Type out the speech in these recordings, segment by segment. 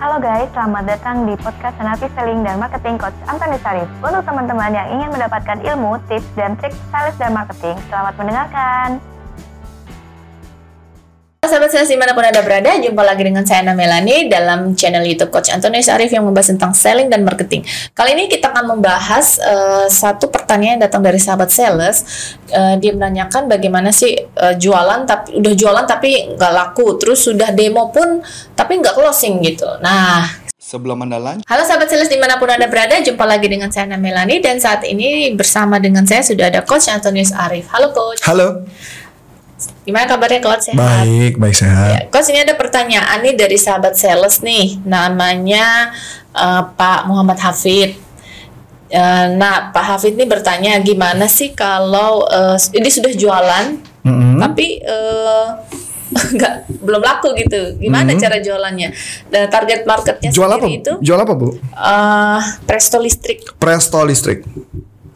Halo guys, selamat datang di podcast Senapi Selling dan Marketing Coach Antoni Sarif. Untuk teman-teman yang ingin mendapatkan ilmu, tips, dan trik sales dan marketing, selamat mendengarkan. Halo sahabat sales di mana pun Anda berada, jumpa lagi dengan saya Ana Melani dalam channel YouTube Coach Antonius Arif yang membahas tentang selling dan marketing. Kali ini kita akan membahas uh, satu pertanyaan yang datang dari sahabat sales. Uh, dia menanyakan bagaimana sih uh, jualan tapi udah jualan tapi nggak laku, terus sudah demo pun tapi nggak closing gitu. Nah, Sebelum Anda lanjut, Halo sahabat sales di mana pun Anda berada, jumpa lagi dengan saya Ana Melani dan saat ini bersama dengan saya sudah ada Coach Antonius Arif. Halo Coach, halo. Gimana kabarnya Coach? Sehat? Baik, baik Ya, sehat. Coach ini ada pertanyaan nih dari sahabat sales nih, namanya eh, Pak Muhammad Hafid. Eh, nah, Pak Hafid nih bertanya gimana sih kalau eh, ini sudah jualan, Mm-mm. tapi eh, nggak belum laku gitu. Gimana cara jualannya? Dan target marketnya Jual apa? itu Jual apa, Bu? eh, presto listrik. Presto listrik.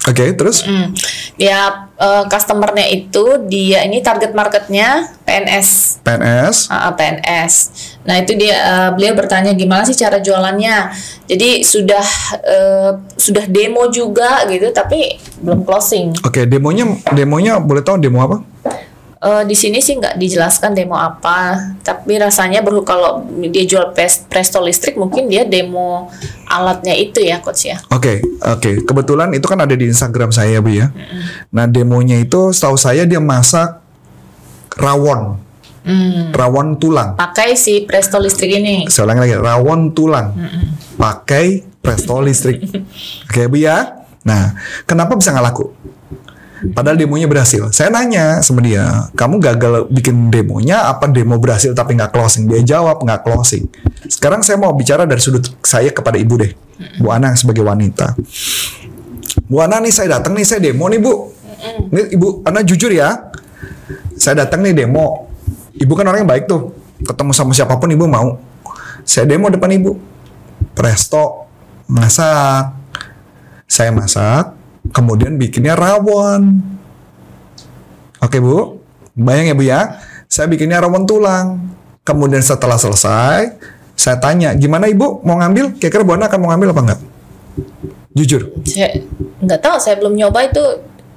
Oke, terus? Hmm. Dia eh, customernya itu dia ini target marketnya PNS. PNS. Ah, PNS. Nah itu dia eh, beliau bertanya gimana sih cara jualannya. Jadi sudah eh, sudah demo juga gitu, tapi belum closing. Oke, demonya demonya boleh tahu demo apa? Eh, di sini sih nggak dijelaskan demo apa, tapi rasanya baru kalau dia jual pres- presto listrik mungkin dia demo alatnya itu ya coach ya. Oke, oke. Kebetulan itu kan ada di Instagram saya, Bu ya. Nah, demonya itu setahu saya dia masak rawon. Hmm. Rawon tulang. Pakai si presto listrik ini. Saya lagi, rawon tulang. Pakai presto listrik. Oke, Bu ya. Nah, kenapa bisa nggak laku? Padahal demonya berhasil. Saya nanya sama dia, kamu gagal bikin demonya, apa demo berhasil tapi nggak closing? Dia jawab nggak closing. Sekarang saya mau bicara dari sudut saya kepada ibu deh, Bu Ana sebagai wanita. Bu Ana nih saya datang nih, saya demo nih Bu. Ini Ibu Ana jujur ya, saya datang nih demo. Ibu kan orang yang baik tuh, ketemu sama siapa pun ibu mau. Saya demo depan ibu, presto, masak. Saya masak, kemudian bikinnya rawon. Oke bu, bayang ya bu ya. Saya bikinnya rawon tulang. Kemudian setelah selesai, saya tanya, gimana ibu mau ngambil? Kira-kira Bu Ana akan mau ngambil apa enggak? Jujur. Saya nggak tahu, saya belum nyoba itu.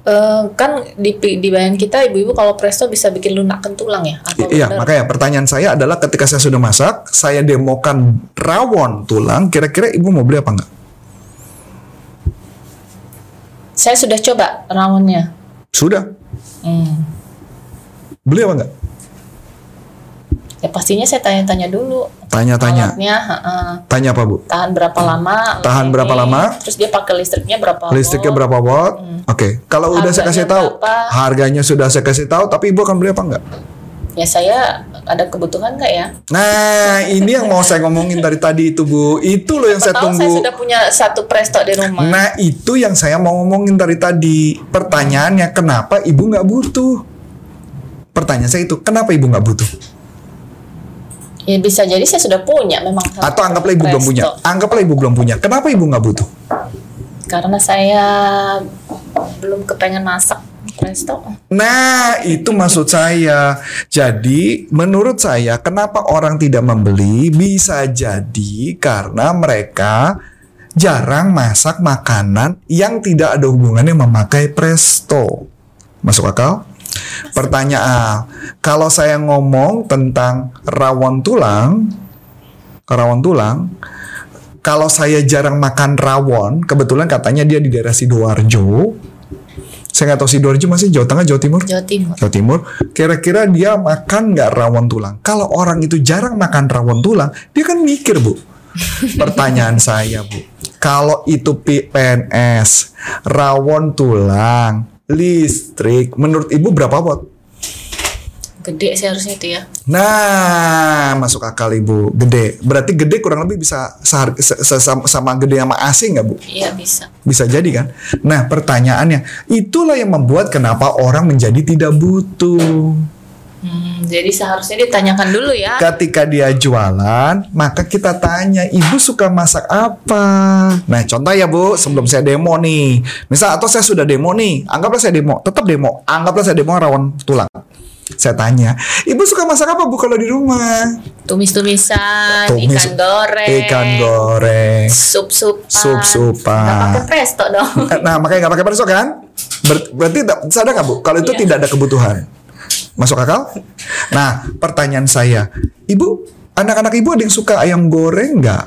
Eh, kan di di bayangan kita ibu-ibu kalau presto bisa bikin lunakan tulang ya? Atau Iya, benar? makanya pertanyaan saya adalah ketika saya sudah masak, saya demokan rawon tulang, kira-kira ibu mau beli apa enggak? Saya sudah coba rawonnya. Sudah. Hmm. Beli apa enggak? Ya pastinya saya tanya-tanya dulu. Tanya-tanya. Alatnya. Tanya apa bu? tahan berapa lama? Tahan alatnya berapa ini, lama? Terus dia pakai listriknya berapa? Listriknya berapa watt? Oke, kalau udah saya kasih tahu, berapa? harganya sudah saya kasih tahu, tapi ibu akan beli apa enggak? Ya saya ada kebutuhan nggak ya? Nah, ini yang mau saya ngomongin dari tadi itu bu, itu loh yang saya Tahu saya tunggu. sudah punya satu presto di rumah. Nah, itu yang saya mau ngomongin dari tadi. Pertanyaannya, kenapa ibu nggak butuh? Pertanyaan saya itu, kenapa ibu nggak butuh? Ya bisa jadi saya sudah punya memang. Atau anggaplah ibu belum presto. punya. Anggaplah ibu belum punya. Kenapa ibu nggak butuh? Karena saya belum kepengen masak presto. Nah, itu maksud saya. Jadi, menurut saya, kenapa orang tidak membeli? Bisa jadi karena mereka jarang masak makanan yang tidak ada hubungannya memakai presto. Masuk akal? Pertanyaan, kalau saya ngomong tentang rawon tulang, rawon tulang, kalau saya jarang makan rawon, kebetulan katanya dia di daerah Sidoarjo. Saya nggak tahu Sidoarjo masih Jawa Tengah, Jawa Timur. Jawa Timur. Jawa Timur, kira-kira dia makan nggak rawon tulang? Kalau orang itu jarang makan rawon tulang, dia kan mikir bu. Pertanyaan saya bu, kalau itu PNS, rawon tulang, listrik, menurut ibu berapa watt? Gede sih harusnya itu ya. Nah, masuk akal ibu, gede. Berarti gede kurang lebih bisa sehar- se- se- sama, sama gede sama AC nggak bu? Iya bisa. Bisa jadi kan? Nah pertanyaannya, itulah yang membuat kenapa orang menjadi tidak butuh. Hmm, jadi seharusnya ditanyakan dulu ya. Ketika dia jualan, maka kita tanya, ibu suka masak apa? Nah, contoh ya bu, sebelum saya demo nih, misal atau saya sudah demo nih, anggaplah saya demo, tetap demo, anggaplah saya demo rawon tulang. Saya tanya, ibu suka masak apa bu kalau di rumah? Tumis-tumisan, Tumis- ikan goreng, Ikan goreng, sup-supan. Sup-supan. Nggak pakai presto dong. Nah makanya nggak pakai presto kan? Ber- berarti sadar nggak bu? Kalau itu Iya. tidak ada kebutuhan, masuk akal? Nah pertanyaan saya, ibu, anak-anak ibu ada yang suka ayam goreng nggak?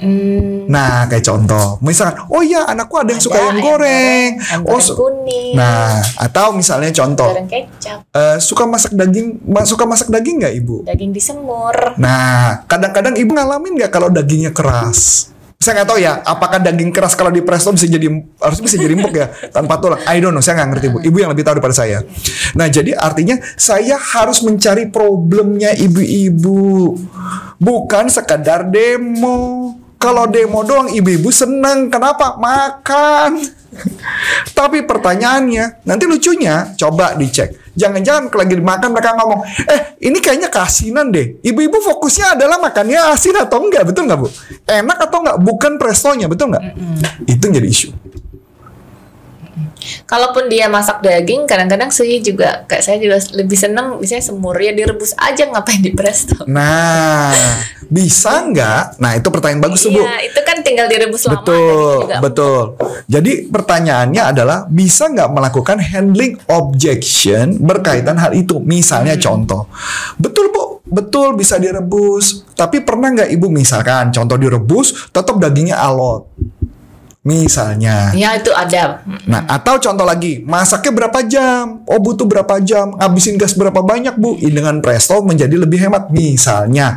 Hmm, Nah kayak contoh, misalkan, oh iya anakku ada yang suka Ada ayam ayam goreng, ayam oh goreng kuning, Nah atau misalnya contoh, goreng kecap, eh, suka masak daging, suka masak daging nggak ibu? daging disemur. Nah, kadang-kadang ibu ngalamin nggak kalau dagingnya keras? Saya nggak tahu ya, apakah daging keras kalau di presto bisa jadi harus bisa jadi empuk ya tanpa tulang? I don't know, saya nggak ngerti bu. Ibu yang lebih tahu daripada saya. Nah, jadi artinya saya harus mencari problemnya ibu-ibu, bukan sekadar demo. Kalau demo doang ibu-ibu seneng, kenapa? Makan. Tapi pertanyaannya, nanti lucunya coba dicek. Jangan-jangan lagi dimakan mereka ngomong, eh ini kayaknya keasinan deh. Ibu-ibu fokusnya adalah makannya asin atau enggak, betul nggak bu? Enak atau enggak? Bukan prestonya, betul nggak? Itu yang jadi isu. Kalaupun dia masak daging, kadang-kadang sih juga kayak saya juga lebih seneng misalnya semur ya direbus aja ngapain di presto. Nah, bisa nggak? Nah itu pertanyaan bagus tuh bu. Iya, itu kan tinggal direbus lama Betul, betul. Jadi pertanyaannya adalah bisa nggak melakukan handling objection berkaitan hal itu? Misalnya Hmm. contoh, betul bu, betul bisa direbus. Tapi pernah nggak ibu misalkan contoh direbus, tetap dagingnya alot. Misalnya. Ya itu ada. Nah, atau contoh lagi, masaknya berapa jam? Oh, butuh berapa jam? Ngabisin gas berapa banyak, Bu? Dengan presto menjadi lebih hemat. Misalnya,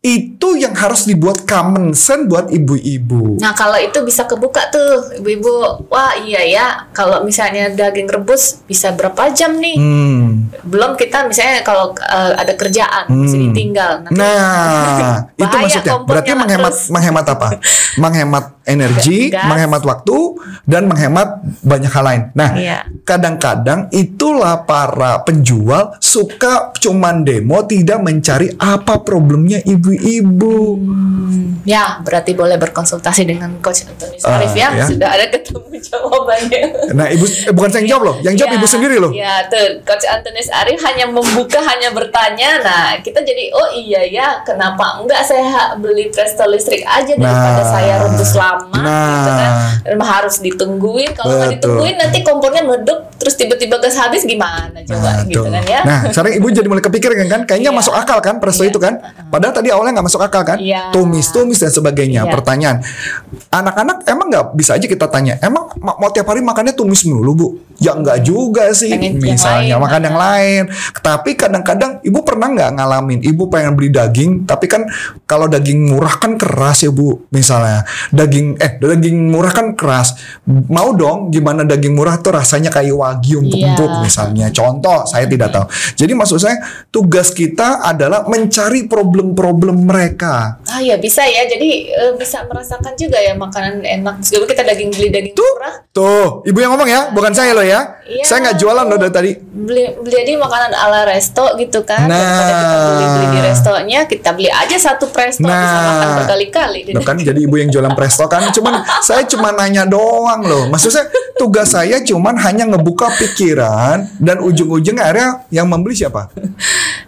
itu yang harus dibuat common sense buat ibu-ibu. Nah kalau itu bisa kebuka tuh ibu-ibu. Wah iya ya. Kalau misalnya daging rebus bisa berapa jam nih? Hmm. Belum kita misalnya kalau eh, ada kerjaan bisa Hmm. ditinggal. Nanti Nah, itu maksudnya. Berarti menghemat terus. menghemat apa? menghemat energi, Gas. Menghemat waktu, dan menghemat banyak hal lain. Nah, Iya. kadang-kadang itulah para penjual suka cuman demo tidak mencari apa problemnya ibu-ibu. Hmm, ya berarti boleh berkonsultasi dengan coach Anthony Sarif Ah, ya. ya. Sudah ada ketemu jawabannya. Nah, ibu eh, bukan saya yang jawab loh, yang jawab Ya, ibu sendiri loh. Ya, tuh Coach Antonis Arif hanya membuka, hanya bertanya. Nah, kita jadi oh iya ya, kenapa enggak saya beli presto listrik aja daripada Nah. saya rebus lama gitu kan. Nah. Harus ditungguin. Kalau nggak Betul. ditungguin nanti kompornya meledup terus tiba-tiba gas habis gimana coba gitu tuh. kan ya. Nah, sekarang ibu jadi mulai kepikiran kan, kayaknya Iya. masuk akal kan presto Iya. itu kan. Padahal tadi awalnya nggak masuk akal kan. Iya. Tumis-tumis dan sebagainya. Iya. Pertanyaan, anak-anak emang nggak bisa aja kita tanya, emang ma- mau tiap hari makannya tumis melulu bu? Ya nggak juga sih. Pengen yang Misalnya lain. makan yang lain. Tapi kadang-kadang ibu pernah nggak ngalamin, ibu pengen beli daging, tapi kan kalau daging murah kan keras ya bu. Misalnya daging eh daging murah kan keras. Mau dong gimana daging murah tuh rasanya kayak wagyu empuk-empuk Iya. misalnya. Contoh, saya tidak tahu. Jadi maksud saya tugas kita adalah mencari problem-problem mereka. Ah ya bisa ya, jadi eh, bisa merasakan juga ya makanan enak. Meskipun kita daging beli daging murah, Tuh, ibu yang ngomong ya, bukan saya loh ya. Iya. Saya nggak jualan loh dari tadi. beli beli aja makanan ala resto gitu kan Nah. daripada kita beli beli di restonya kita beli aja satu presto bisa Nah. makan berkali-kali Loh kan jadi ibu yang jualan presto kan cuman saya cuma nanya doang loh. Maksud saya tugas saya cuman hanya ngebuka pikiran dan ujung-ujungnya akhirnya yang membeli siapa?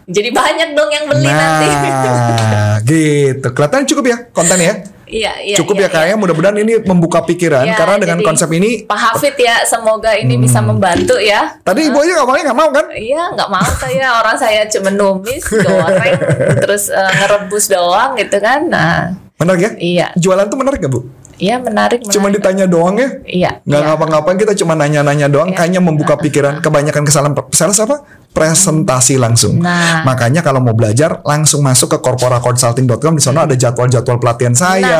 jadi banyak dong yang beli nanti Nah, gitu. Kelihatan cukup ya kontennya? iya iya cukup iya, ya kayaknya mudah-mudahan ini membuka pikiran Ya, karena dengan konsep ini Pak Hafid ya semoga ini bisa Hmm. membantu ya tadi ibu aja ngomongnya nggak mau kan? Iya nggak mau saya orang saya cuma numis goreng terus eh, ngerebus doang gitu kan nah Menarik ya? iya Jualan tuh menarik gak bu? Iya menarik, Cuma menarik. ditanya doang ya? iya nggak iya. ngapa-ngapain kita cuma nanya-nanya doang Iya. kayaknya membuka pikiran kebanyakan kesalahan sales apa presentasi langsung Nah. makanya kalau mau belajar langsung masuk ke corporaconsulting.com di sana ada jadwal-jadwal pelatihan saya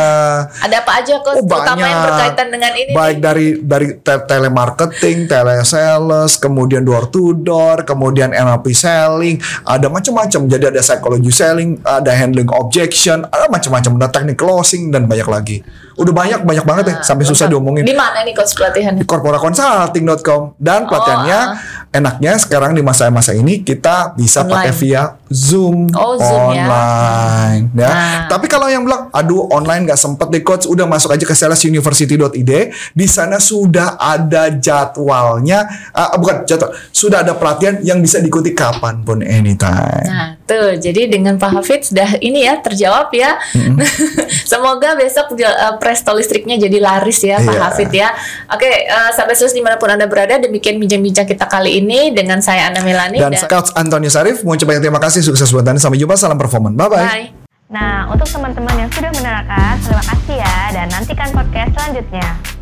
ada apa aja kok Oh, terutama yang berkaitan dengan ini baik nih. dari dari te- telemarketing, telesales, kemudian door to door, kemudian NLP selling, ada macam-macam. Jadi ada psychology selling, ada handling objection, ada macam-macam, ada teknik closing dan banyak lagi. Udah banyak banyak banget ya, sampai susah diomongin. Di mana nih coach pelatihannya? di corporaconsulting.com dan pelatihannya ah. enaknya sekarang di masa-masa ini kita bisa Online. pakai via Zoom Oh, Zoom ya. online ya. Nah. Tapi kalau yang bilang, aduh online nggak sempet deh coach, udah masuk aja ke salesuniversity.id. Di sana sudah ada jadwalnya, uh, bukan jadwal, sudah ada pelatihan yang bisa diikuti kapan pun anytime. Nah, tuh. Jadi dengan Pak Hafid sudah ini ya terjawab ya. Semoga besok uh, presto listriknya jadi laris ya Pak Iya. Hafid ya. Oke, uh, sampai selesai di mana pun anda berada. Demikian bincang-bincang kita kali ini dengan saya Ana Melani Dan Coach Antonius Arif, mau coba terima kasih, sukses buat Anda. Sampai jumpa, salam performan. Bye-bye. Bye. Nah, untuk teman-teman yang sudah menerangkan, terima kasih ya dan nantikan podcast selanjutnya.